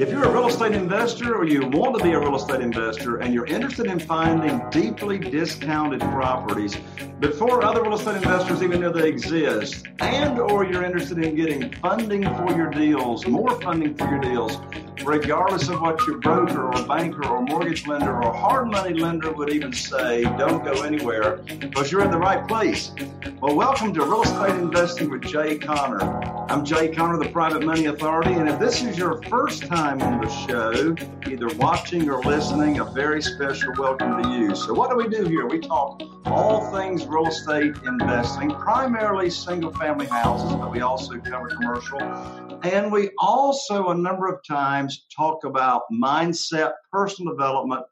If you're a real estate investor or you want to be a real estate investor and you're interested in finding deeply discounted properties before other real estate investors even know they exist, and or you're interested in getting funding for your deals, more funding for your deals, regardless of what your broker or banker or mortgage lender or hard money lender would even say, don't go anywhere because you're in the right place. Well, welcome to Real Estate Investing with Jay Conner. I'm Jay Conner, the Private Money Authority, and if this is your first time on the show, either watching or listening, a very special welcome to you. So, what do we do here? We talk all things real estate investing, primarily single family houses, but we also cover commercial. And we also, a number of times, talk about mindset, personal development,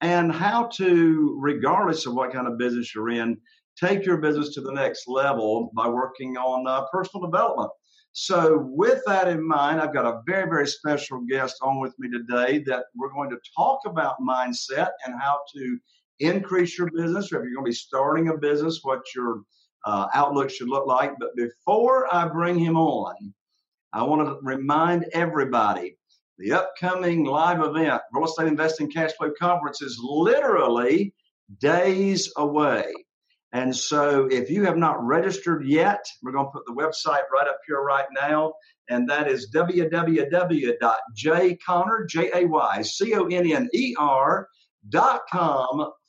and how to, regardless of what kind of business you're in, take your business to the next level by working on uh, personal development. So, with that in mind, I've got a very, very special guest on with me today that we're going to talk about mindset and how to increase your business, or if you're going to be starting a business, what your uh, outlook should look like. But before I bring him on, I want to remind everybody the upcoming live event, Real Estate Investing Cash Flow Conference, is literally days away. And so if you have not registered yet, we're going to put the website right up here right now. And that is www.jayconner,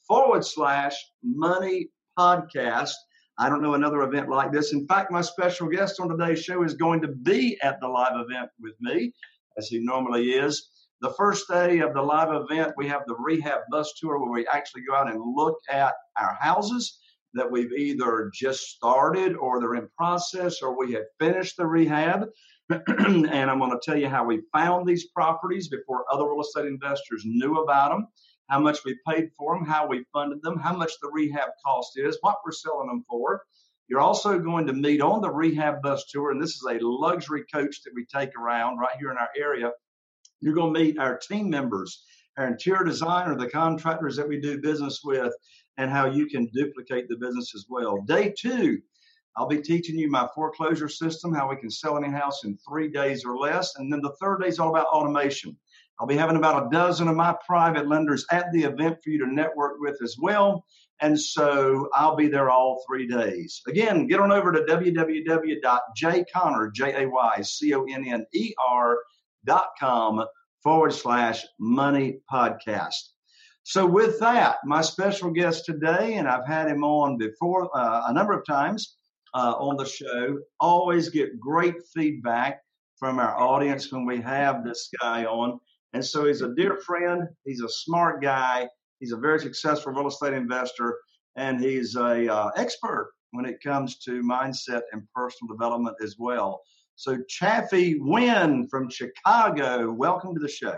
forward slash money podcast. I don't know another event like this. In fact, my special guest on today's show is going to be at the live event with me, as he normally is. The first day of the live event, we have the rehab bus tour where we actually go out and look at our houses that we've either just started or they're in process or we have finished the rehab. and I'm going to tell you how we found these properties before other real estate investors knew about them how much we paid for them, how we funded them, how much the rehab cost is, what we're selling them for. You're also going to meet on the rehab bus tour, and this is a luxury coach that we take around right here in our area. You're going to meet our team members, our interior designer, the contractors that we do business with, and how you can duplicate the business as well. Day two, I'll be teaching you my foreclosure system, how we can sell any house in three days or less. And then the third day is all about automation. I'll be having about a dozen of my private lenders at the event for you to network with as well. And so I'll be there all three days. Again, get on over to www.jayconner, J-A-Y-C-O-N-N-E-R dot com forward slash money podcast. So with that, my special guest today, and I've had him on before uh, a number of times uh, on the show, always get great feedback from our audience when we have this guy on. And so he's a dear friend. He's a smart guy. He's a very successful real estate investor, and he's a uh, expert when it comes to mindset and personal development as well. So Chaffee Nguyen from Chicago, welcome to the show.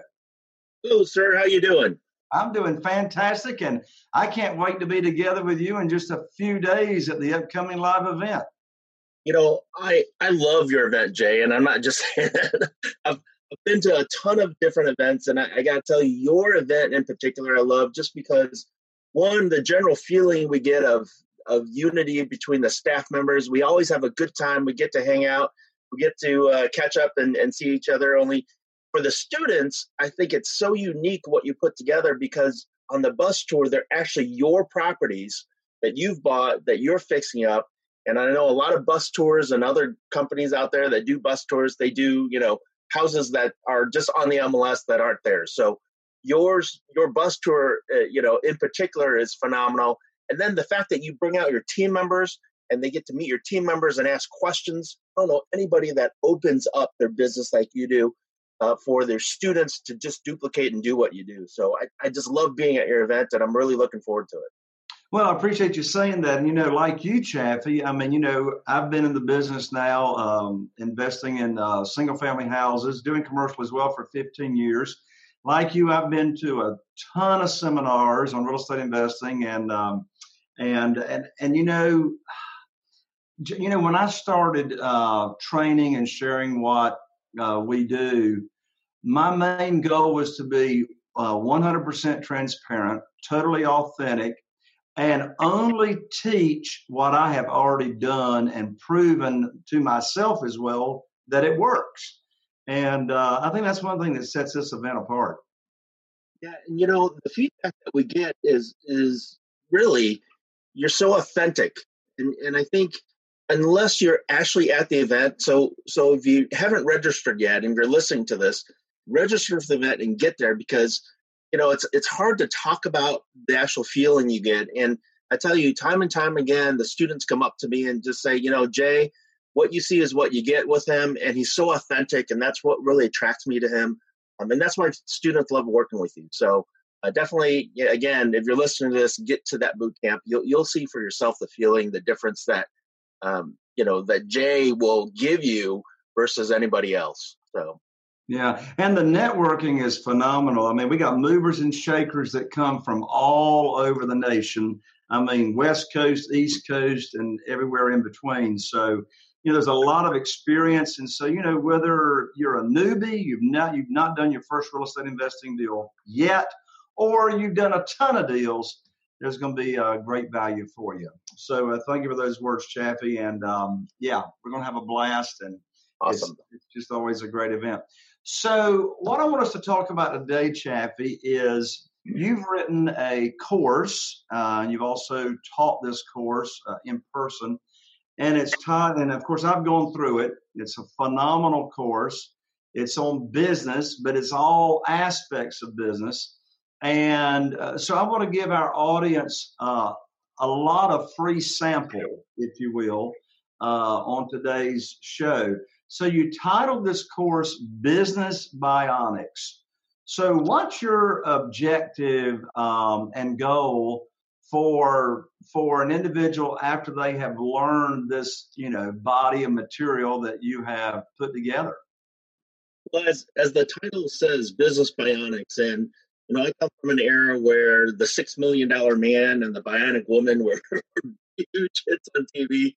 Hello, sir. How you doing? I'm doing fantastic, and I can't wait to be together with you in just a few days at the upcoming live event. You know, I I love your event, Jay, and I'm not just saying that. I've, been to a ton of different events, and I, I got to tell you, your event in particular, I love just because one, the general feeling we get of of unity between the staff members. We always have a good time. We get to hang out. We get to uh, catch up and, and see each other. Only for the students, I think it's so unique what you put together because on the bus tour, they're actually your properties that you've bought that you're fixing up. And I know a lot of bus tours and other companies out there that do bus tours, they do, you know, houses that are just on the MLS that aren't there. So yours, your bus tour, uh, you know, in particular is phenomenal. And then the fact that you bring out your team members and they get to meet your team members and ask questions. I don't know anybody that opens up their business like you do uh, for their students to just duplicate and do what you do. So I, I just love being at your event, and I'm really looking forward to it. Well, I appreciate you saying that. And, you know, like you, Chaffee, I mean, you know, I've been in the business now, um, investing in uh, single family houses, doing commercial as well for 15 years. Like you, I've been to a ton of seminars on real estate investing and, um, and, and, and, you know, you know, when I started uh, training and sharing what uh, we do, my main goal was to be uh, 100% transparent, totally authentic, and only teach what I have already done and proven to myself as well that it works. And uh, I think that's one thing that sets this event apart. Yeah, and you know the feedback that we get is is really you're so authentic, and and I think unless you're actually at the event. So, so if you haven't registered yet and you're listening to this, register for the event and get there because you know it's it's hard to talk about the actual feeling you get. And I tell you, time and time again, the students come up to me and just say, you know, Jay, what you see is what you get with him, and he's so authentic, and that's what really attracts me to him. Um, and that's why students love working with you. So. Uh, definitely, again, if you're listening to this, get to that boot camp. You'll you'll see for yourself the feeling, the difference that um, you know that Jay will give you versus anybody else. So. Yeah, and the networking is phenomenal. I mean, we got movers and shakers that come from all over the nation. I mean, West Coast, East Coast, and everywhere in between. So, you know, there's a lot of experience, and so you know, whether you're a newbie, you've not you've not done your first real estate investing deal yet, or you've done a ton of deals, there's going to be a great value for you. So uh, thank you for those words, Chaffee. And um, yeah, we're going to have a blast, and awesome. It's, it's, just always a great event. So what I want us to talk about today, Chaffee, is you've written a course, uh, you've also taught this course uh, in person, and it's taught. And of course, I've gone through it. It's a phenomenal course. It's on business, but it's all aspects of business. And uh, so I want to give our audience uh, a lot of free sample, if you will, uh, on today's show. So you titled this course Business Bionics. So what's your objective um, and goal for for an individual after they have learned this, you know, body of material that you have put together? Well, as, as the title says, Business Bionics, and you know, I come from an era where the Six Million Dollar Man and the Bionic Woman were huge hits on TV.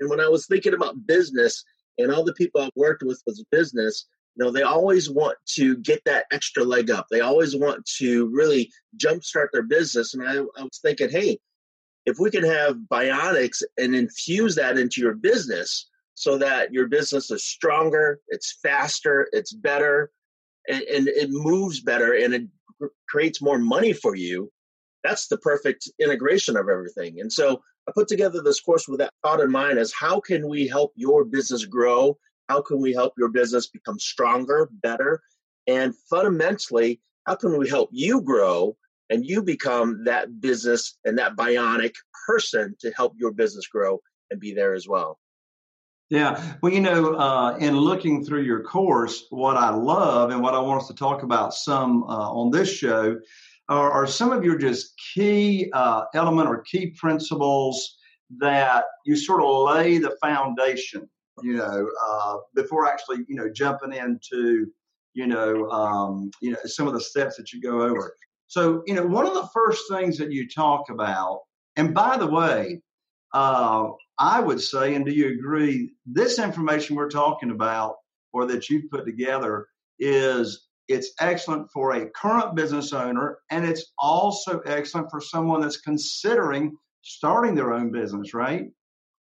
And when I was thinking about business and all the people I've worked with was business, you know, they always want to get that extra leg up. They always want to really jumpstart their business. And I, I was thinking, hey, if we can have bionics and infuse that into your business so that your business is stronger, it's faster, it's better, and, and it moves better and it creates more money for you, that's the perfect integration of everything. And so I put together this course with that thought in mind as how can we help your business grow? How can we help your business become stronger, better? And fundamentally, how can we help you grow and you become that business and that bionic person to help your business grow and be there as well? Yeah. Well, you know, uh, in looking through your course, what I love and what I want us to talk about some uh, on this show are, are, some of your just key uh, element or key principles that you sort of lay the foundation, you know, uh, before actually, you know, jumping into, you know, um, you know, some of the steps that you go over. So, you know, one of the first things that you talk about, and by the way, uh, I would say, and do you agree, this information we're talking about or that you've put together is it's excellent for a current business owner and it's also excellent for someone that's considering starting their own business, right?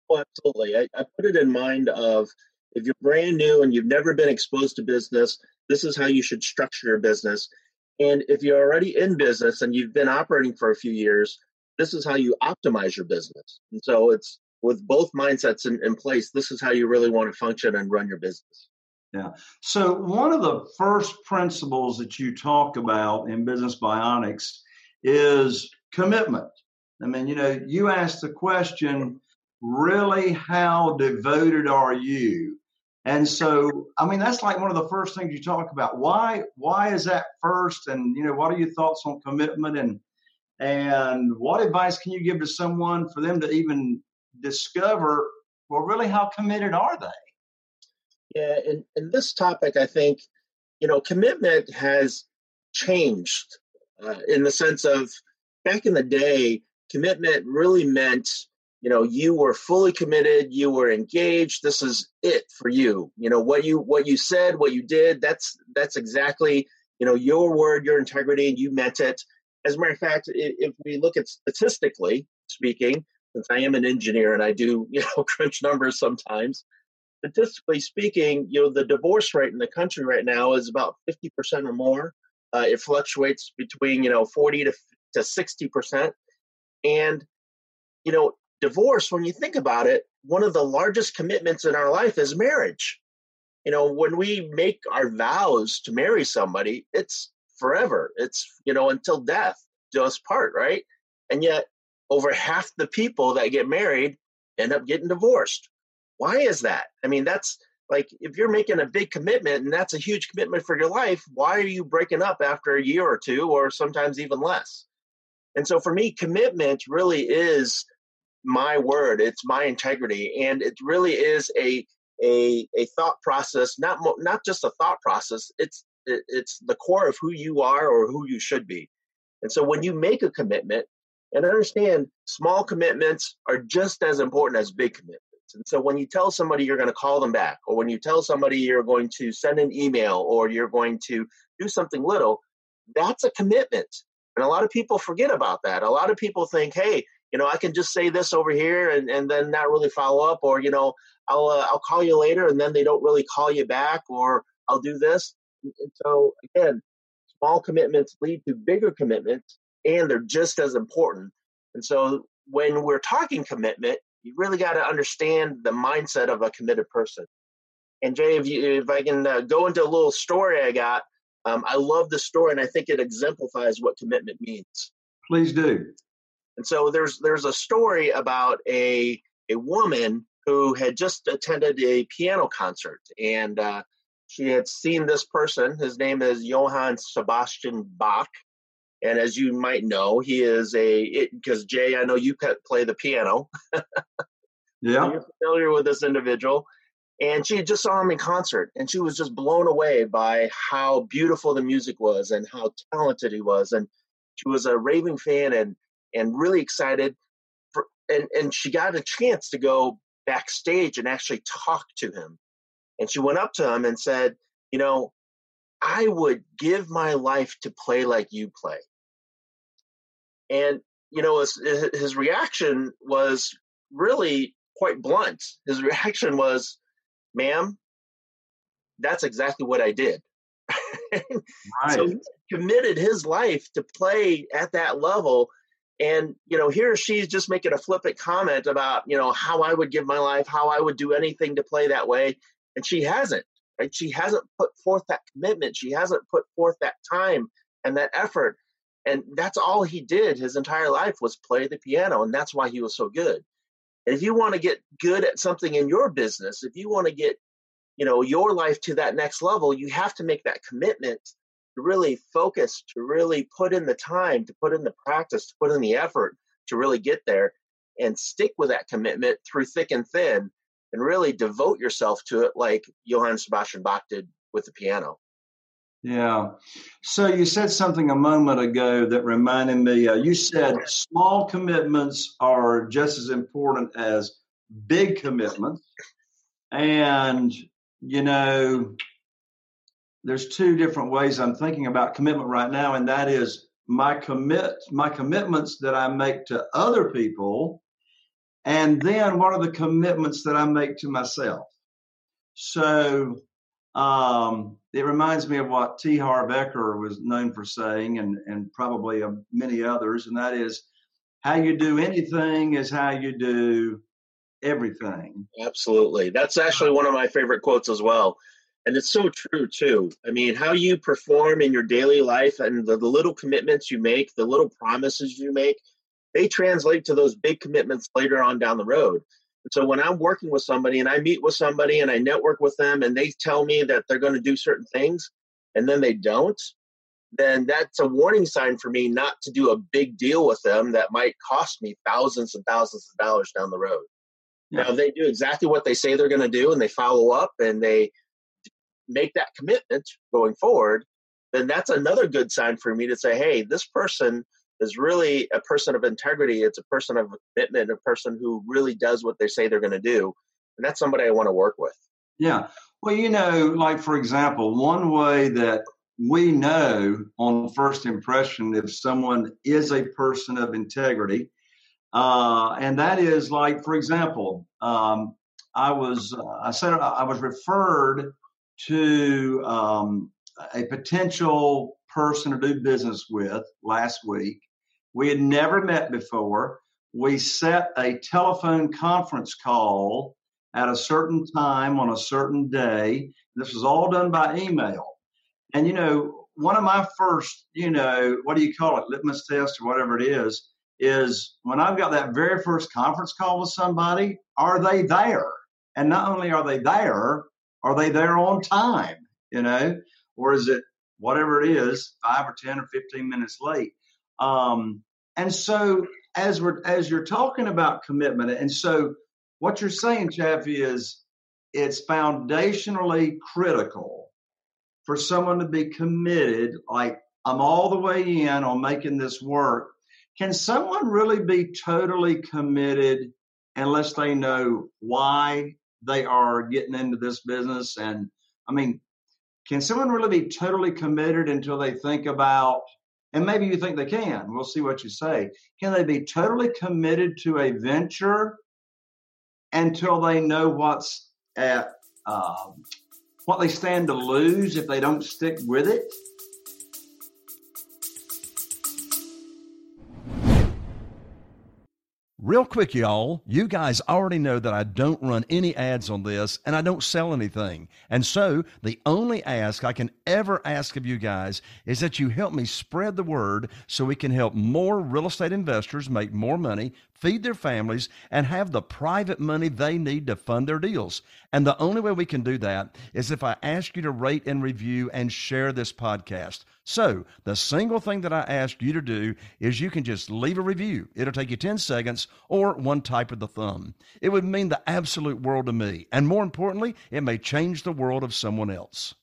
Well, absolutely. I, I put it in mind of if you're brand new and you've never been exposed to business, this is how you should structure your business. And if you're already in business and you've been operating for a few years, this is how you optimize your business. And so it's with both mindsets in, in place, this is how you really want to function and run your business. Yeah. So one of the first principles that you talk about in Business Bionics is commitment. I mean, you know, you ask the question, really, how devoted are you? And so, I mean, that's like one of the first things you talk about. Why? Why is that first? And you know, what are your thoughts on commitment? And and what advice can you give to someone for them to even discover? Well, really, how committed are they? Yeah, in, in this topic, I think you know, commitment has changed uh, in the sense of back in the day, commitment really meant you know you were fully committed you were engaged this is it for you. You know what you what you said what you did that's that's exactly you know your word your integrity and you meant it. As a matter of fact if we look at statistically speaking since i am an engineer and i do you know crunch numbers sometimes statistically speaking you know the divorce rate in the country right now is about 50% or more uh, it fluctuates between you know 40 to, to 60% and you know divorce, when you think about it, one of the largest commitments in our life is marriage. You know, when we make our vows to marry somebody, it's forever. It's, you know, until death do us part, right? And yet, over half the people that get married end up getting divorced. Why is that? I mean, that's like if you're making a big commitment and that's a huge commitment for your life, why are you breaking up after a year or two or sometimes even less? And so for me, commitment really is my word it's my integrity and it really is a a, a thought process not not just a thought process it's it, it's the core of who you are or who you should be and so when you make a commitment and understand small commitments are just as important as big commitments and so when you tell somebody you're going to call them back or when you tell somebody you're going to send an email or you're going to do something little that's a commitment and a lot of people forget about that a lot of people think hey you know, I can just say this over here and, and then not really follow up, or you know, I'll uh, I'll call you later, and then they don't really call you back, or I'll do this. And so again, small commitments lead to bigger commitments, and they're just as important. And so when we're talking commitment, you really got to understand the mindset of a committed person. And Jay, if you if I can uh, go into a little story I got, um, I love the story, and I think it exemplifies what commitment means. Please do. And so there's there's a story about a a woman who had just attended a piano concert and uh, she had seen this person. His name is Johann Sebastian Bach. And as you might know, he is a because Jay, I know you play the piano. yeah, so you're familiar with this individual. And she just saw him in concert, and she was just blown away by how beautiful the music was and how talented he was. And she was a raving fan, and and really excited. For, and, and she got a chance to go backstage and actually talk to him. And she went up to him and said, You know, I would give my life to play like you play. And, you know, his, his reaction was really quite blunt. His reaction was, Ma'am, that's exactly what I did. right. So he committed his life to play at that level and you know here she's just making a flippant comment about you know how i would give my life how i would do anything to play that way and she hasn't right she hasn't put forth that commitment she hasn't put forth that time and that effort and that's all he did his entire life was play the piano and that's why he was so good And if you want to get good at something in your business, if you want to get, you know, your life to that next level, you have to make that commitment to really focus, to really put in the time, to put in the practice, to put in the effort to really get there and stick with that commitment through thick and thin and really devote yourself to it like Johann Sebastian Bach did with the piano. Yeah. So you said something a moment ago that reminded me. Uh, you said small commitments are just as important as big commitments. And, you know, there's two different ways I'm thinking about commitment right now, and that is my commit my commitments that I make to other people, and then what are the commitments that I make to myself. So um, it reminds me of what T. Harv Eker was known for saying, and and probably many others, and that is, how you do anything is how you do everything. Absolutely, that's actually one of my favorite quotes as well. And it's so true too. I mean, how you perform in your daily life and the, the little commitments you make, the little promises you make, they translate to those big commitments later on down the road. And so when I'm working with somebody and I meet with somebody and I network with them and they tell me that they're going to do certain things and then they don't, then that's a warning sign for me not to do a big deal with them that might cost me thousands and thousands of dollars down the road. Yeah. Now, if they do exactly what they say they're going to do and they follow up and they make that commitment going forward, then that's another good sign for me to say, hey, this person is really a person of integrity. It's a person of commitment, a person who really does what they say they're going to do. And that's somebody I want to work with. Yeah. Well, you know, like for example, one way that we know on first impression if someone is a person of integrity, uh, and that is like, for example, um, I was uh, I said I was referred to um, a potential person to do business with last week, we had never met before. We set a telephone conference call at a certain time on a certain day. This was all done by email. And, you know, one of my first, you know, what do you call it, litmus test or whatever it is, is when I've got that very first conference call with somebody, are they there? And not only are they there, are they there on time? You know, or is it whatever it is, five or 10 or 15 minutes late? Um, and so as we're as you're talking about commitment, and so what you're saying, Chaffee, is it's foundationally critical for someone to be committed, like I'm all the way in on making this work. Can someone really be totally committed unless they know why they are getting into this business? And I mean, can someone really be totally committed until they think about and maybe you think they can. We'll see what you say. Can they be totally committed to a venture until they know what's at um, what they stand to lose if they don't stick with it? Real quick, y'all, you guys already know that I don't run any ads on this and I don't sell anything. And so the only ask I can ever ask of you guys is that you help me spread the word so we can help more real estate investors make more money feed their families, and have the private money they need to fund their deals. And the only way we can do that is if I ask you to rate and review and share this podcast. So, the single thing that I ask you to do is you can just leave a review. It'll take you 10 seconds or one type of the thumb. It would mean the absolute world to me. And more importantly, it may change the world of someone else.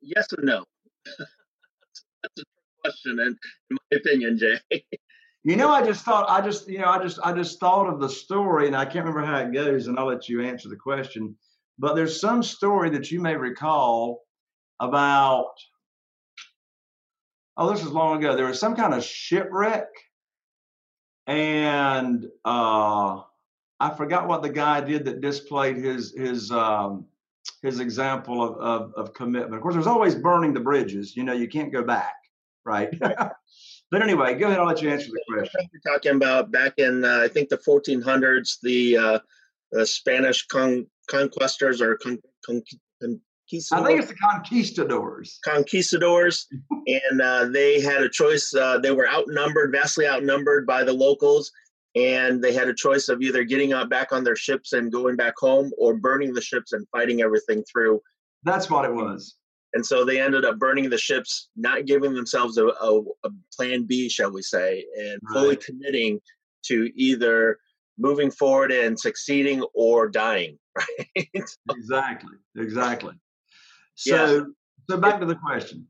Yes and no. That's a question, in, in my opinion, Jay. You know, I just thought, I just, you know, I just, I just thought of the story, and I can't remember how it goes, and I'll let you answer the question. But there's some story that you may recall about. Oh, this was long ago. There was some kind of shipwreck, and uh, I forgot what the guy did that displayed his his um, his example of, of, of commitment. Of course, there's always burning the bridges. You know, you can't go back right? but anyway, go ahead. I'll let you answer the question. You're talking about back in, uh, I think, the 1400s, the, uh, the Spanish con- conquistors or con- con- I think it's the conquistadors. Conquistadors, and uh, they had a choice. Uh, they were outnumbered, vastly outnumbered by the locals, and they had a choice of either getting out back on their ships and going back home, or burning the ships and fighting everything through. That's what it was. And so they ended up burning the ships, not giving themselves a, a, a plan B, shall we say, and right. fully committing to either moving forward and succeeding or dying. Right? exactly. Exactly. So, yeah. so back to the question.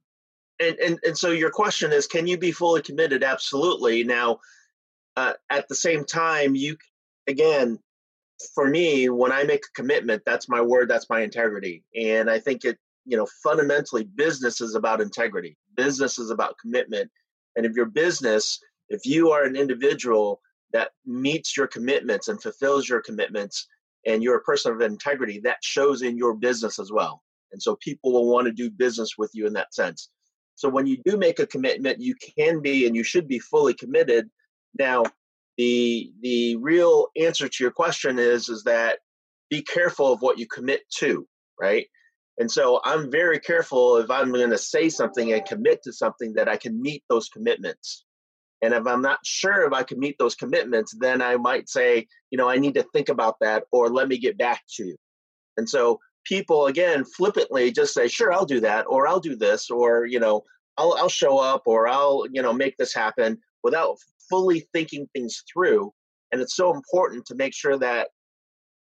And, and and so your question is, can you be fully committed? Absolutely. Now, uh, at the same time, you again, for me, when I make a commitment, that's my word, that's my integrity, and I think it, you know, fundamentally, business is about integrity. Business is about commitment, and if your business, if you are an individual that meets your commitments and fulfills your commitments, and you're a person of integrity, that shows in your business as well. And so people will want to do business with you in that sense. So when you do make a commitment, you can be and you should be fully committed. Now, the the real answer to your question is is that be careful of what you commit to, right? And so I'm very careful if I'm going to say something and commit to something that I can meet those commitments. And if I'm not sure if I can meet those commitments, then I might say, you know, I need to think about that or let me get back to you. And so people again flippantly just say sure i'll do that or i'll do this or you know i'll, I'll show up or i'll you know make this happen without fully thinking things through. And it's so important to make sure that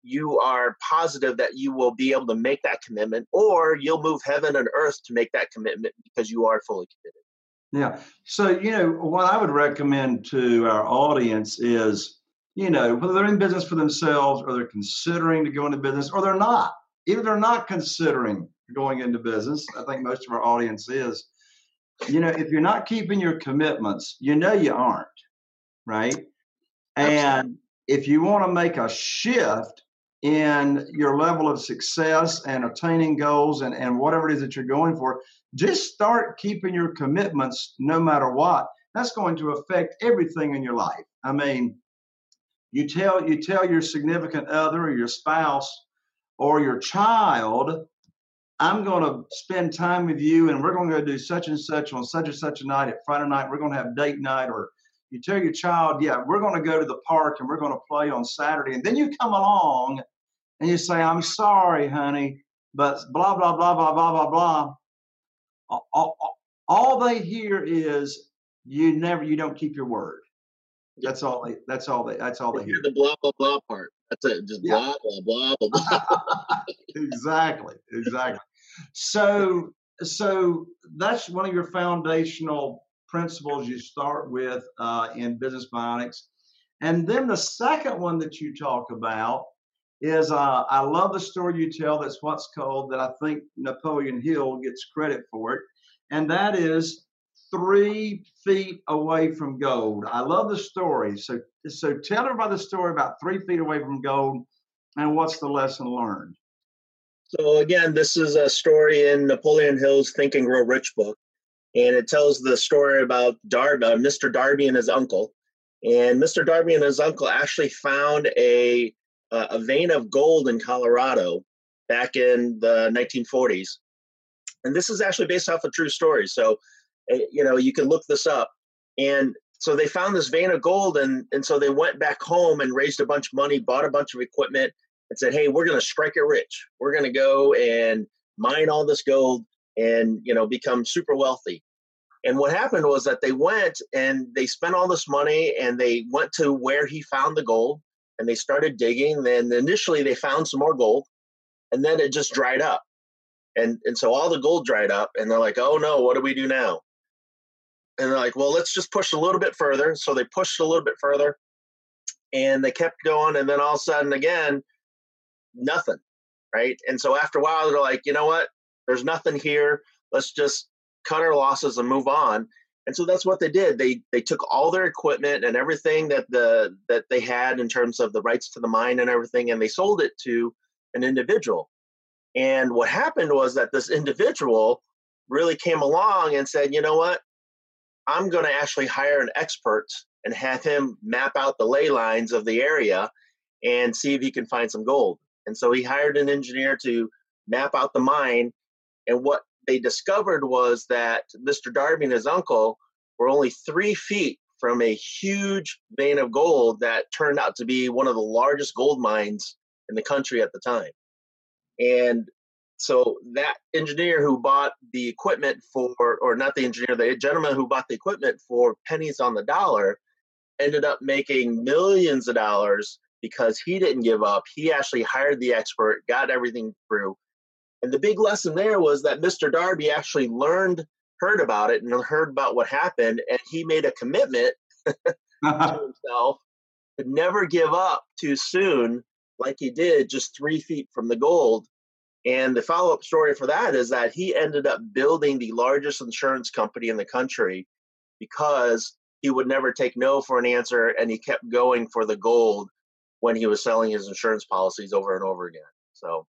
you are positive that you will be able to make that commitment or you'll move heaven and earth to make that commitment because you are fully committed. Yeah. So you know what i would recommend to our audience is you know whether they're in business for themselves or they're considering to go into business or they're not even if they're not considering going into business, I think most of our audience is, you know, if you're not keeping your commitments, you know you aren't, right? Absolutely. And if you want to make a shift in your level of success and attaining goals and, and whatever it is that you're going for, just start keeping your commitments no matter what. That's going to affect everything in your life. I mean, you tell you tell your significant other or your spouse, or your child, I'm going to spend time with you and we're going to go do such and such on such and such a night at Friday night. We're going to have date night. Or you tell your child, yeah, we're going to go to the park and we're going to play on Saturday. And then you come along and you say, I'm sorry, honey, but blah, blah, blah, blah, blah, blah, blah. All, all they hear is you never, you don't keep your word. That's all they. That's all they. That's all they hear. The blah blah blah part. That's it. Just yeah. blah blah blah blah. exactly. Exactly. So so that's one of your foundational principles you start with uh, in business bionics, and then the second one that you talk about is uh, I love the story you tell. That's what's called that I think Napoleon Hill gets credit for it, and that is three feet away from gold. I love the story. So, so tell everybody the story about three feet away from gold and what's the lesson learned. So, again, this is a story in Napoleon Hill's Think and Grow Rich book. And it tells the story about Darby, uh, Mr. Darby and his uncle. And Mr. Darby and his uncle actually found a, uh, a vein of gold in Colorado back in the 1940s. And this is actually based off a true story. So Eh, you know, you can look this up. And so they found this vein of gold, and and so they went back home and raised a bunch of money, bought a bunch of equipment, and said, "Hey, we're going to strike it rich. We're going to go and mine all this gold and you know become super wealthy." And what happened was that they went and they spent all this money, and they went to where he found the gold, and they started digging. Then initially they found some more gold, and then it just dried up. And, and so all the gold dried up and they're like oh no what do we do now and they're like, well, let's just push a little bit further. So they pushed a little bit further and they kept going. And then all of a sudden, again, nothing. Right. And so after a while, they're like, you know what? There's nothing here. Let's just cut our losses and move on. And so that's what they did. They they took all their equipment and everything that the that they had in terms of the rights to the mine and everything, and they sold it to an individual. And what happened was that this individual really came along and said, you know what? I'm going to actually hire an expert and have him map out the ley lines of the area and see if he can find some gold. And so he hired an engineer to map out the mine And what they discovered was that Mr. Darby and his uncle were only three feet from a huge vein of gold that turned out to be one of the largest gold mines in the country at the time. And so that engineer who bought the equipment for, or not the engineer, the gentleman who bought the equipment for pennies on the dollar ended up making millions of dollars because he didn't give up. He actually hired the expert, got everything through. And the big lesson there was that Mr. Darby actually learned, heard about it, and heard about what happened, and he made a commitment to himself to never give up too soon, like he did just three feet from the gold. And the follow up story for that is that he ended up building the largest insurance company in the country because he would never take no for an answer and he kept going for the gold when he was selling his insurance policies over and over again. So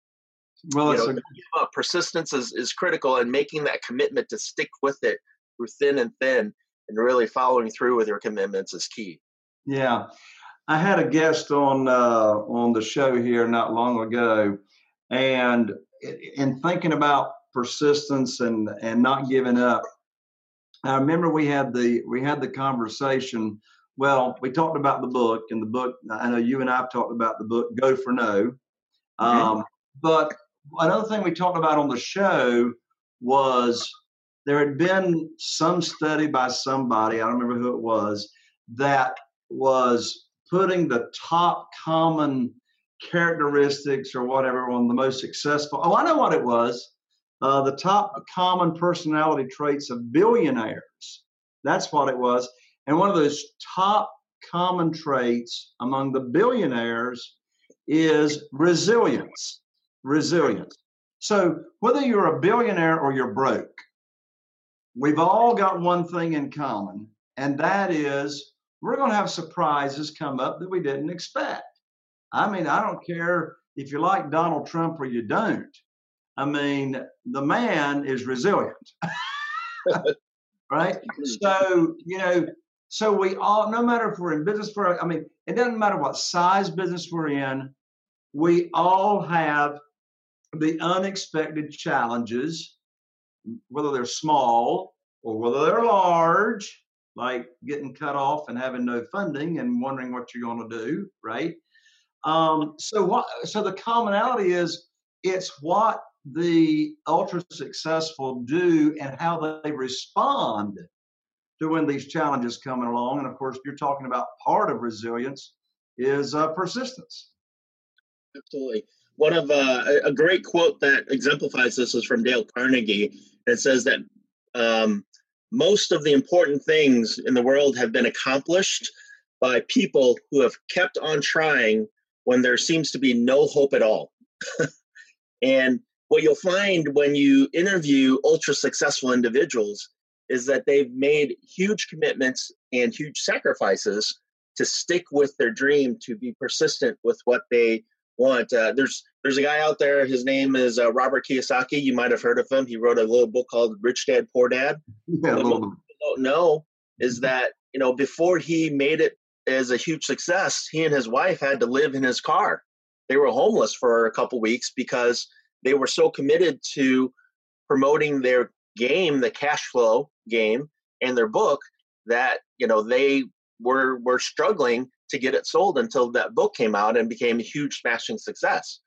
well, you know, a- persistence is, is critical and making that commitment to stick with it through thin and thin and really following through with your commitments is key. Yeah. I had a guest on uh, on the show here not long ago, and in thinking about persistence and and not giving up, I remember we had the we had the conversation. Well, we talked about the book, and the book. I know you and I've talked about the book "Go for No," um, but another thing we talked about on the show was there had been some study by somebody, I don't remember who it was, that was putting the top common characteristics or whatever on the most successful. Oh, I know what it was. Uh, the top common personality traits of billionaires. That's what it was. And one of those top common traits among the billionaires is resilience resilience. So, whether you're a billionaire or you're broke, we've all got one thing in common, and that is we're going to have surprises come up that we didn't expect. I mean, I don't care if you like Donald Trump or you don't. I mean, the man is resilient. right? So, you know, so we all, no matter if we're in business for, I mean, it doesn't matter what size business we're in, we all have the unexpected challenges, whether they're small or whether they're large, like getting cut off and having no funding and wondering what you're going to do, right? Um, so what? So the commonality is it's what the ultra successful do and how they respond to when these challenges coming along. And of course, you're talking about part of resilience is uh, persistence. Absolutely one of uh, a great quote that exemplifies this is from Dale Carnegie. It says that um, most of the important things in the world have been accomplished by people who have kept on trying when there seems to be no hope at all. and what you'll find when you interview ultra successful individuals is that they've made huge commitments and huge sacrifices to stick with their dream, to be persistent with what they want. Uh, there's there's a guy out there. His name is uh, Robert Kiyosaki. You might have heard of him. He wrote a little book called Rich Dad Poor Dad. Yeah, what people don't know is that you know before he made it as a huge success, he and his wife had to live in his car. They were homeless for a couple weeks because they were so committed to promoting their game, the cash flow game, and their book that you know they were were struggling to get it sold until that book came out and became a huge smashing success.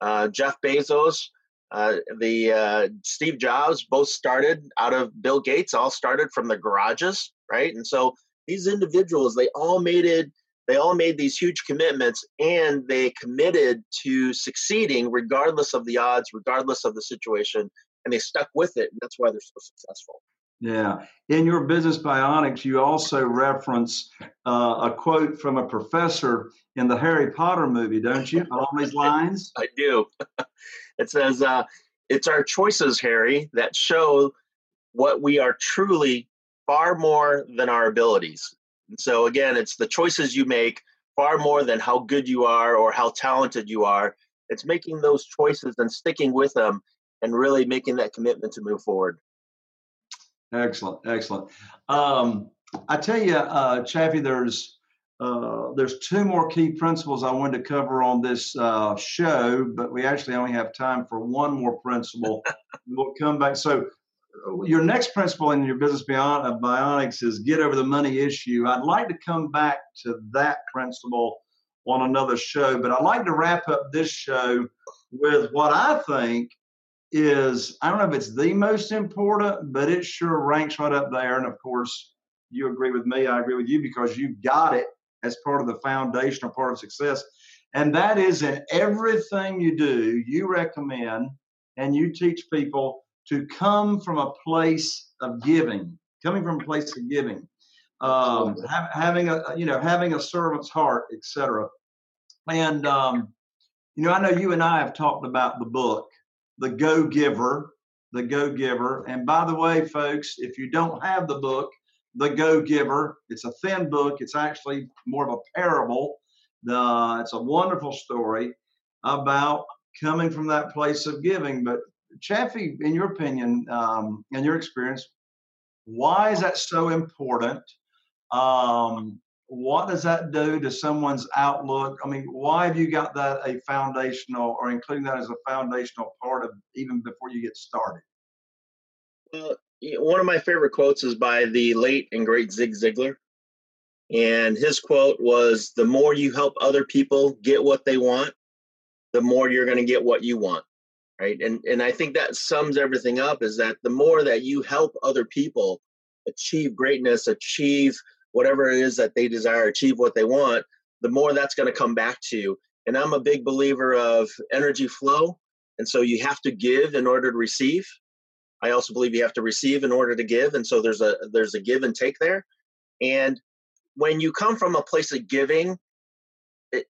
Uh, Jeff Bezos, uh, the uh, Steve Jobs, both started out of Bill Gates, all started from the garages, right? And so these individuals, they all made it. They all made these huge commitments, and they committed to succeeding regardless of the odds, regardless of the situation, and they stuck with it. And that's why they're so successful. Yeah. In your business bionics, you also reference uh, a quote from a professor in the Harry Potter movie, don't you? Along these lines? I do. it says, uh, It's our choices, Harry, that show what we are truly far more than our abilities. And so, again, it's the choices you make far more than how good you are or how talented you are. It's making those choices and sticking with them and really making that commitment to move forward. Excellent, excellent. Um, I tell you, uh, Chaffee, there's uh, there's two more key principles I wanted to cover on this uh, show, but we actually only have time for one more principle we'll come back. So your next principle in your business beyond uh, bionics is get over the money issue. I'd like to come back to that principle on another show, but I'd like to wrap up this show with what I think is I don't know if it's the most important, but it sure ranks right up there. And of course, you agree with me, I agree with you because you've got it as part of the foundational part of success. And that is in everything you do, you recommend and you teach people to come from a place of giving, coming from a place of giving, um, ha- having a you know having a servant's heart, etc. And um, you know, I know you and I have talked about the book, The Go Giver, The Go Giver. And by the way, folks, if you don't have the book, The Go Giver, it's a thin book. It's actually more of a parable. The, it's a wonderful story about coming from that place of giving. But Chaffee, in your opinion, um, in your experience, why is that so important? Um, what does that do to someone's outlook? I mean, why have you got that a foundational or including that as a foundational part of even before you get started? Well, one of my favorite quotes is by the late and great Zig Ziglar. And his quote was The more you help other people get what they want, the more you're going to get what you want right? And and i think that sums everything up is that the more that you help other people achieve greatness achieve whatever it is that they desire achieve what they want the more that's going to come back to you. And i'm a big believer of energy flow and so you have to give in order to receive. I also believe you have to receive in order to give and so there's a there's a give and take there. And when you come from a place of giving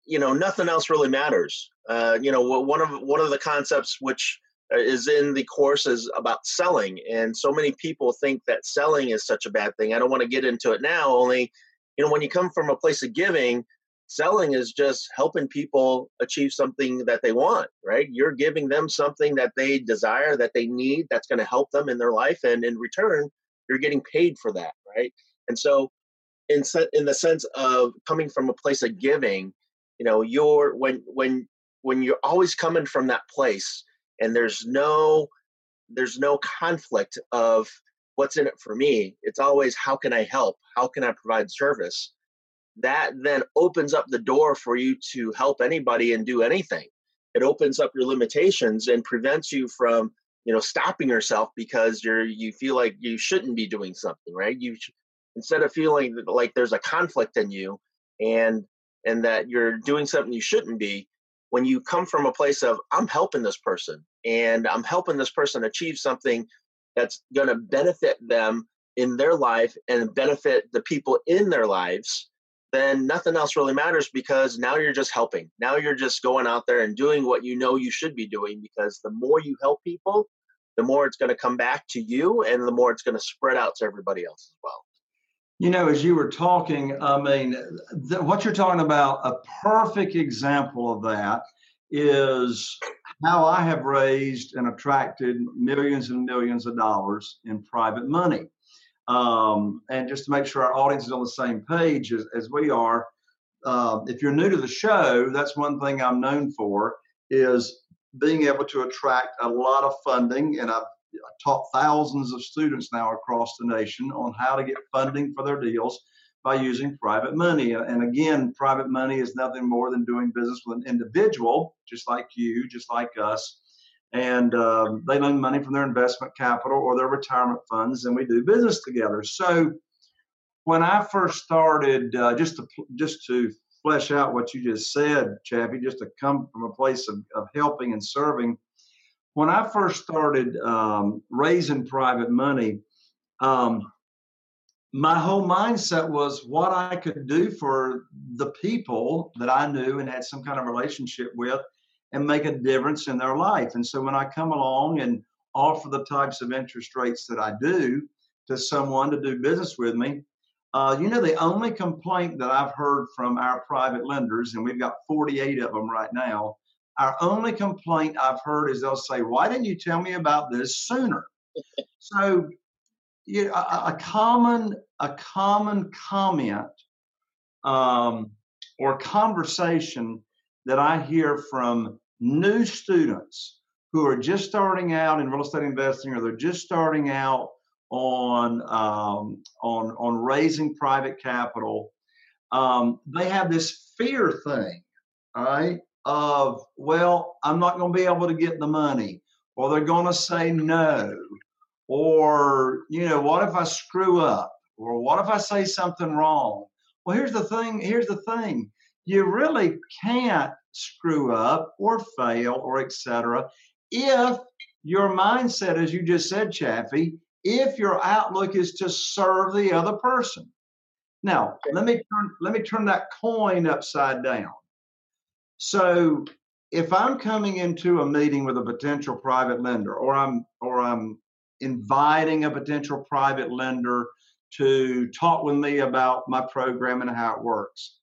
you know nothing else really matters. Uh, you know one of one of the concepts which uh, is in the course is about selling and so many people think that selling is such a bad thing. I don't want to get into it now only you know when you come from a place of giving selling is just helping people achieve something that they want right? You're giving them something that they desire that they need that's going to help them in their life and in return you're getting paid for that right? And so in in the sense of coming from a place of giving you know you're when when when you're always coming from that place and there's no there's no conflict of what's in it for me it's always how can i help? How can i provide service? That then opens up the door for you to help anybody and do anything. It opens up your limitations and prevents you from you know stopping yourself because you're you feel like you shouldn't be doing something right? You instead of feeling like there's a conflict in you and and that you're doing something you shouldn't be when you come from a place of i'm helping this person and i'm helping this person achieve something that's going to benefit them in their life and benefit the people in their lives then nothing else really matters because now you're just helping. Now you're just going out there and doing what you know you should be doing because the more you help people the more it's going to come back to you and the more it's going to spread out to everybody else as well you know, as you were talking, I mean, th- what you're talking about, a perfect example of that is how I have raised and attracted millions and millions of dollars in private money. Um, and just to make sure our audience is on the same page as, as we are, uh, if you're new to the show, that's one thing I'm known for is being able to attract a lot of funding. And I've taught thousands of students now across the nation on how to get funding for their deals by using private money. And again, private money is nothing more than doing business with an individual, just like you, just like us. And um, they loan money from their investment capital or their retirement funds, and we do business together. So when I first started, uh, just to just to flesh out what you just said, Chaffee, just to come from a place of, of helping and serving when I first started um, raising private money, um, my whole mindset was what I could do for the people that I knew and had some kind of relationship with and make a difference in their life. And so when I come along and offer the types of interest rates that I do to someone to do business with me, uh, you know, the only complaint that I've heard from our private lenders, and we've got 48 of them right now, our only complaint I've heard is they'll say, "Why didn't you tell me about this sooner?" so, you know, a, a, common a common comment um, or conversation that I hear from new students who are just starting out in real estate investing or they're just starting out on um, on on raising private capital, um, they have this fear thing, all right, of well, I'm not going to be able to get the money, or they're going to say no, or you know, what if I screw up, or what if I say something wrong? Well, here's the thing. Here's the thing. You really can't screw up or fail or etc. if your mindset, as you just said, Chaffee, if your outlook is to serve the other person. Now, let me turn, let me turn that coin upside down. So, if I'm coming into a meeting with a potential private lender, or I'm or I'm inviting a potential private lender to talk with me about my program and how it works.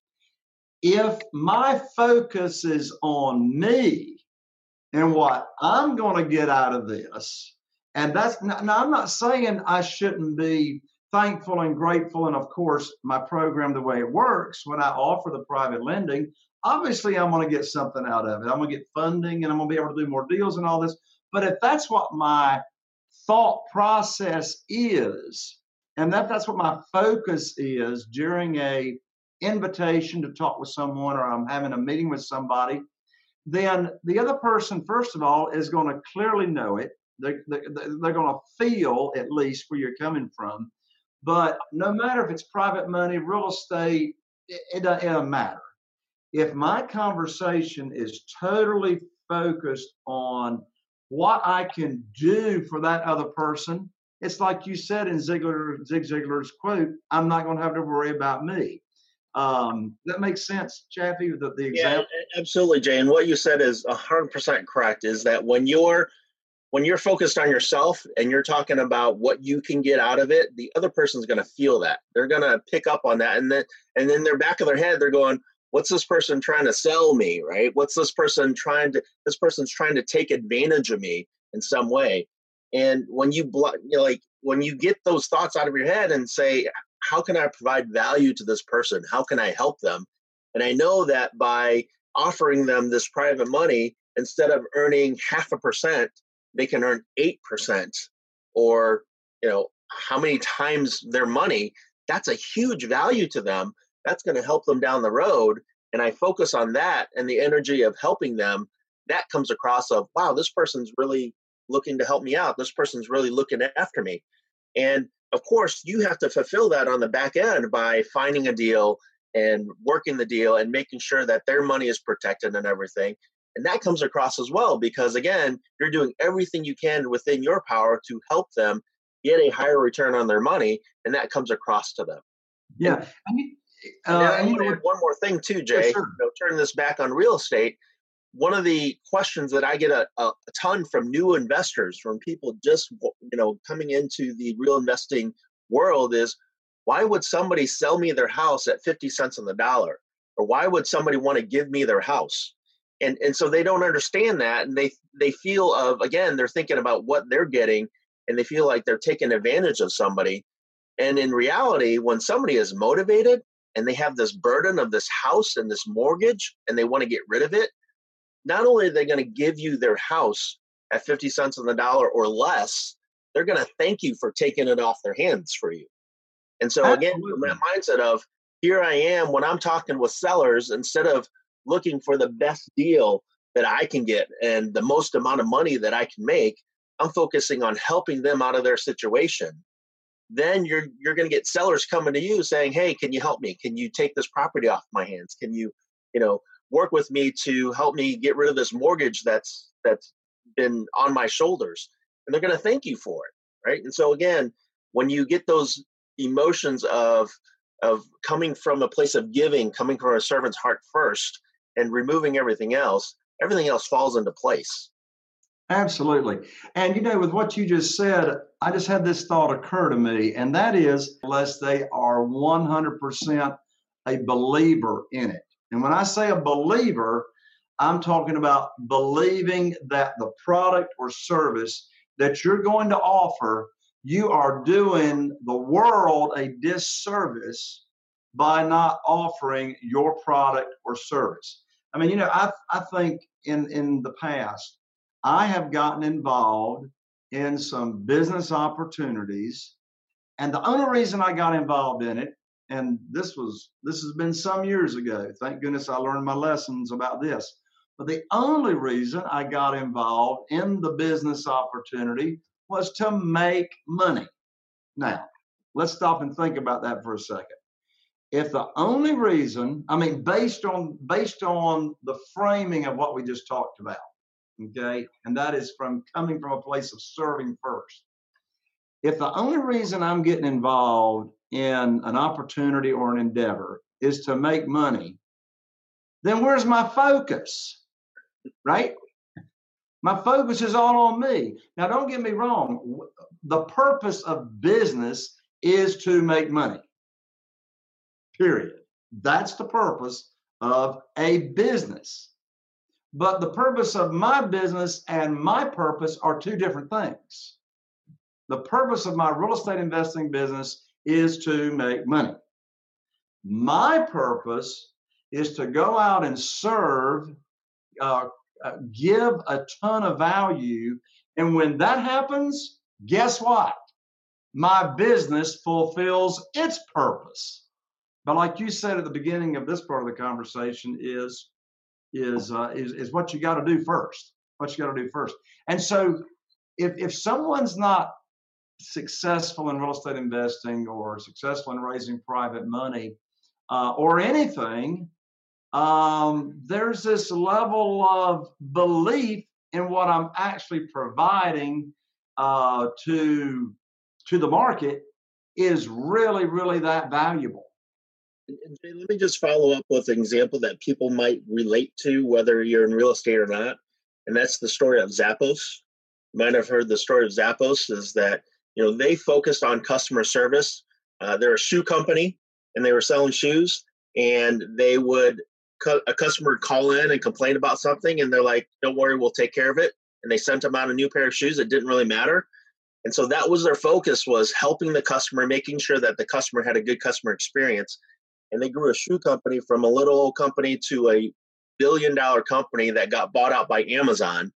If my focus is on me and what I'm going to get out of this, and that's now I'm not saying I shouldn't be thankful and grateful, and of course, my program, the way it works, when I offer the private lending, obviously I'm going to get something out of it. I'm going to get funding and I'm going to be able to do more deals and all this. But if that's what my thought process is, and that that's what my focus is during a invitation to talk with someone or I'm having a meeting with somebody, then the other person, first of all, is going to clearly know it. They're, they're, they're going to feel at least where you're coming from. But no matter if it's private money, real estate, it, it, it doesn't matter. If my conversation is totally focused on what I can do for that other person, it's like you said in Ziglar, Zig Ziglar's quote, I'm not going to have to worry about me. Um, that makes sense, Chaffee, the, the example? Yeah, absolutely, Jay. And what you said is 100% correct, is that when you're when you're focused on yourself and you're talking about what you can get out of it, the other person's going to feel that. They're going to pick up on that, and then and then their back of their head, they're going, "What's this person trying to sell me? Right? What's this person trying to? This person's trying to take advantage of me in some way." And when you, you know, like when you get those thoughts out of your head and say, how can I provide value to this person? How can I help them? And I know that by offering them this private money, instead of earning half a percent, they can earn 8% or, you know, how many times their money. That's a huge value to them. That's going to help them down the road. And I focus on that and the energy of helping them. That comes across of, wow, this person's really looking to help me out. This person's really looking after me. And of course, you have to fulfill that on the back end by finding a deal and working the deal and making sure that their money is protected and everything. And that comes across as well because, again, you're doing everything you can within your power to help them get a higher return on their money, and that comes across to them. Yeah. And, uh, I want to add one more thing, too, Jay. Sure. you know, turning this back on real estate, one of the questions that I get a, a, a, ton from new investors, from people just you know coming into the real investing world, is why would somebody sell me their house at fifty cents on the dollar, or why would somebody want to give me their house? And and so they don't understand that, and they they feel of again they're thinking about what they're getting, and they feel like they're taking advantage of somebody. And in reality, when somebody is motivated and they have this burden of this house and this mortgage, and they want to get rid of it not only are they going to give you their house at 50 cents on the dollar or less, they're going to thank you for taking it off their hands for you. And so, again, that mindset of here I am when I'm talking with sellers, instead of looking for the best deal that I can get and the most amount of money that I can make, I'm focusing on helping them out of their situation. Then you're you're going to get sellers coming to you saying, "Hey, can you help me? Can you take this property off my hands? Can you, you know, work with me to help me get rid of this mortgage that's that's been on my shoulders and they're going to thank you for it right and so again when you get those emotions of of coming from a place of giving coming from a servant's heart first and removing everything else everything else falls into place absolutely and you know with what you just said i just had this thought occur to me and that is unless they are 100% a believer in it and when I say a believer, I'm talking about believing that the product or service that you're going to offer, you are doing the world a disservice by not offering your product or service. I mean, you know, I, I think in, in the past, I have gotten involved in some business opportunities. And the only reason I got involved in it, and this was this has been some years ago. Thank goodness I learned my lessons about this. But the only reason I got involved in the business opportunity was to make money. Now, let's stop and think about that for a second. If the only reason, I mean, based on based on the framing of what we just talked about, okay, and that is from coming from a place of serving first. If the only reason I'm getting involved in an opportunity or an endeavor is to make money, then where's my focus? Right? My focus is all on me. Now, don't get me wrong. The purpose of business is to make money. Period. That's the purpose of a business. But the purpose of my business and my purpose are two different things. The purpose of my real estate investing business is to make money. My purpose is to go out and serve, uh, uh, give a ton of value. And when that happens, guess what? My business fulfills its purpose. But like you said at the beginning of this part of the conversation, is is uh, is is what you got to do first. What you got to do first. And so, if if someone's not successful in real estate investing or successful in raising private money uh, or anything, um, there's this level of belief in what I'm actually providing uh, to to the market is really, really that valuable. Jay, let me just follow up with an example that people might relate to, whether you're in real estate or not. And that's the story of Zappos. You might have heard the story of Zappos is that, you know, they focused on customer service. Uh, they're a shoe company and they were selling shoes and they would, a customer would call in and complain about something and they're like, don't worry, we'll take care of it. And they sent them out a new pair of shoes. It didn't really matter. And so that was their focus was helping the customer, making sure that the customer had a good customer experience and they grew a shoe company from a little old company to a billion dollar company that got bought out by Amazon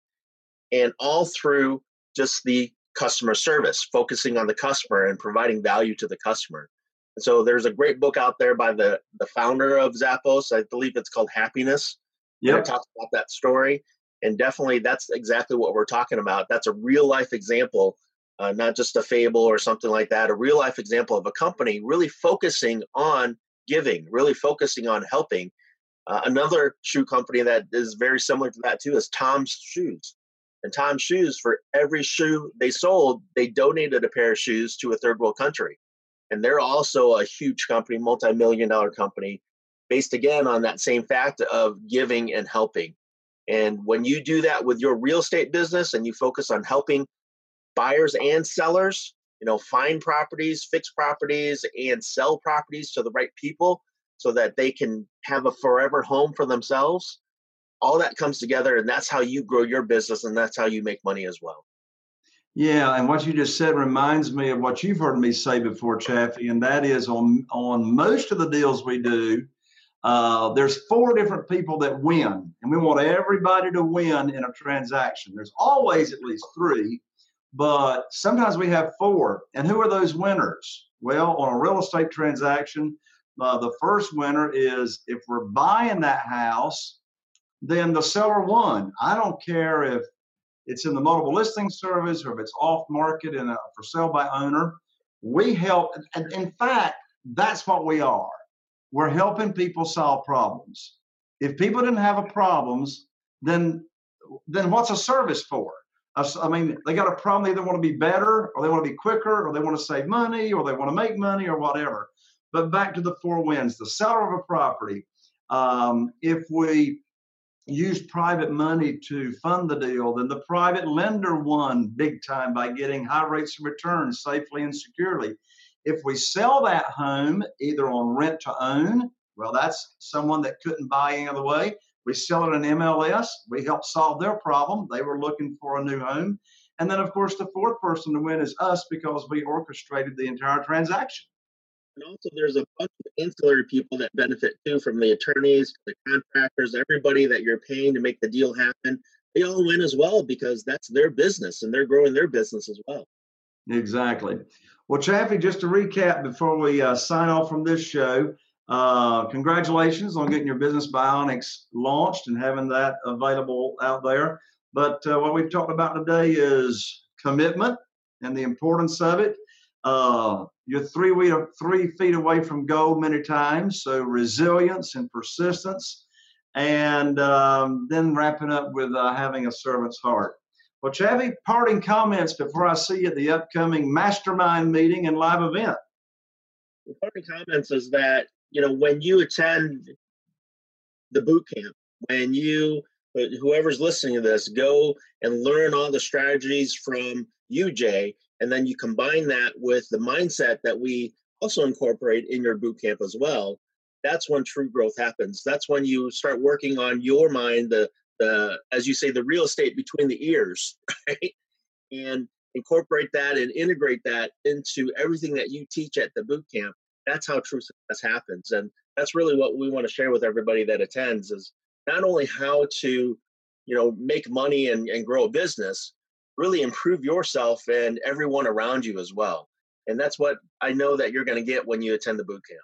and all through just the customer service focusing on the customer and providing value to the customer. And so there's a great book out there by the the founder of zappos. I believe it's called happiness yeah it talks about that story. And definitely that's exactly what we're talking about. That's a real life example uh, not just a fable or something like that a real life example of a company really focusing on giving, really focusing on helping. Uh, another shoe company that is very similar to that too is Tom's Shoes. And Tom's Shoes, for every shoe they sold, they donated a pair of shoes to a third world country. And they're also a huge company, multi million dollar company, based again on that same fact of giving and helping. And when you do that with your real estate business and you focus on helping buyers and sellers, you know, find properties, fix properties, and sell properties to the right people so that they can have a forever home for themselves. All that comes together, and that's how you grow your business, and that's how you make money as well. Yeah, and what you just said reminds me of what you've heard me say before, Chaffee, and that is on on most of the deals we do, uh, there's four different people that win, and we want everybody to win in a transaction. There's always at least three, but sometimes we have four. And who are those winners? Well, on a real estate transaction, uh, the first winner is if we're buying that house, then the seller won. I don't care if it's in the multiple listing service or if it's off market and for sale by owner. We help, and in fact, that's what we are. We're helping people solve problems. If people didn't have a problems, then then what's a service for? I mean, they got a problem. They either want to be better, or they want to be quicker, or they want to save money, or they want to make money, or whatever. But back to the four wins: the seller of a property. Um, if we use private money to fund the deal, then the private lender won big time by getting high rates of return safely and securely. If we sell that home either on rent to own, well, that's someone that couldn't buy any other way. We sell it in MLS. We help solve their problem. They were looking for a new home. And then, of course, the fourth person to win is us because we orchestrated the entire transaction. And also, there's a bunch of ancillary people that benefit too from the attorneys, the contractors, everybody that you're paying to make the deal happen. they all win as well because that's their business and they're growing their business as well. Exactly. Well, Chaffee, just to recap before we uh, sign off from this show, uh, congratulations on getting your business Bionetics launched and having that available out there. But uh, what we've talked about today is commitment and the importance of it. Uh, you're three, three feet away from gold many times, so resilience and persistence. And um, then wrapping up with uh, having a servant's heart. Well, Chaffee, parting comments before I see you at the upcoming mastermind meeting and live event. The parting comments is that, you know, when you attend the boot camp, when you, whoever's listening to this, go and learn all the strategies from uj and then you combine that with the mindset that we also incorporate in your boot camp as well, that's when true growth happens. That's when you start working on your mind, the the as you say the real estate between the ears right and incorporate that and integrate that into everything that you teach at the boot camp that's how true success happens and that's really what we want to share with everybody that attends is not only how to you know make money and, and grow a business really improve yourself and everyone around you as well and that's what i know that you're going to get when you attend the boot camp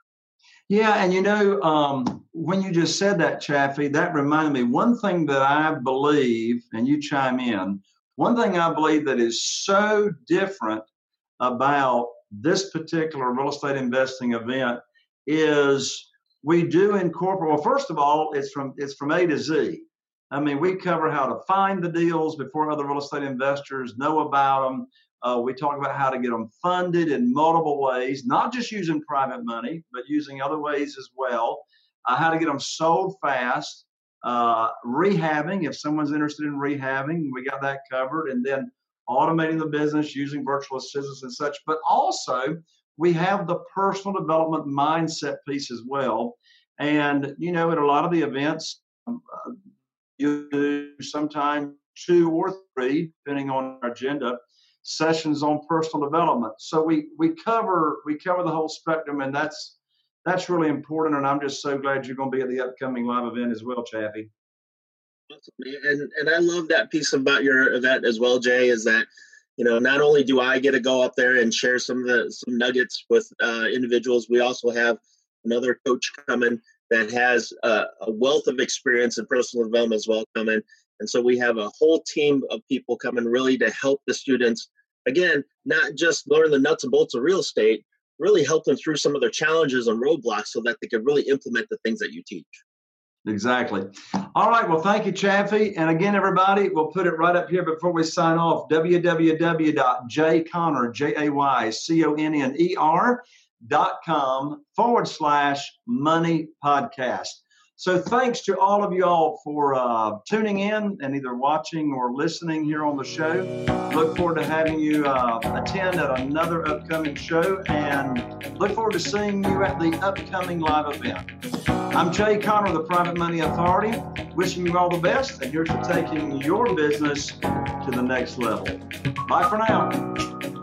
yeah, and you know, um, when you just said that, Chaffee, that reminded me one thing that I believe, and you chime in. One thing I believe that is so different about this particular real estate investing event is we do incorporate. Well, first of all, it's from it's from A to Z. I mean, we cover how to find the deals before other real estate investors know about them. Uh, we talk about how to get them funded in multiple ways, not just using private money, but using other ways as well. Uh, how to get them sold fast, uh, rehabbing if someone's interested in rehabbing, we got that covered, and then automating the business using virtual assistants and such. But also, we have the personal development mindset piece as well. And you know, at a lot of the events, um, uh, you do sometimes two or three, depending on our agenda sessions on personal development. So we we cover we cover the whole spectrum, and that's that's really important. And I'm just so glad you're going to be at the upcoming live event as well, Chaffee. And and I love that piece about your event as well, Jay. Is that you know not only do I get to go up there and share some of the some nuggets with uh, individuals, we also have another coach coming that has a, a wealth of experience in personal development as well coming. And so we have a whole team of people coming really to help the students again, not just learn the nuts and bolts of real estate, really help them through some of their challenges and roadblocks so that they can really implement the things that you teach. Exactly. All right. Well, thank you, Chaffee. And again, everybody, we'll put it right up here before we sign off www.jayconner, forward slash money podcast. So thanks to all of y'all for uh, tuning in and either watching or listening here on the show. Look forward to having you uh, attend at another upcoming show and look forward to seeing you at the upcoming live event. I'm Jay Conner, the Private Money Authority, wishing you all the best and here's to taking your business to the next level. Bye for now.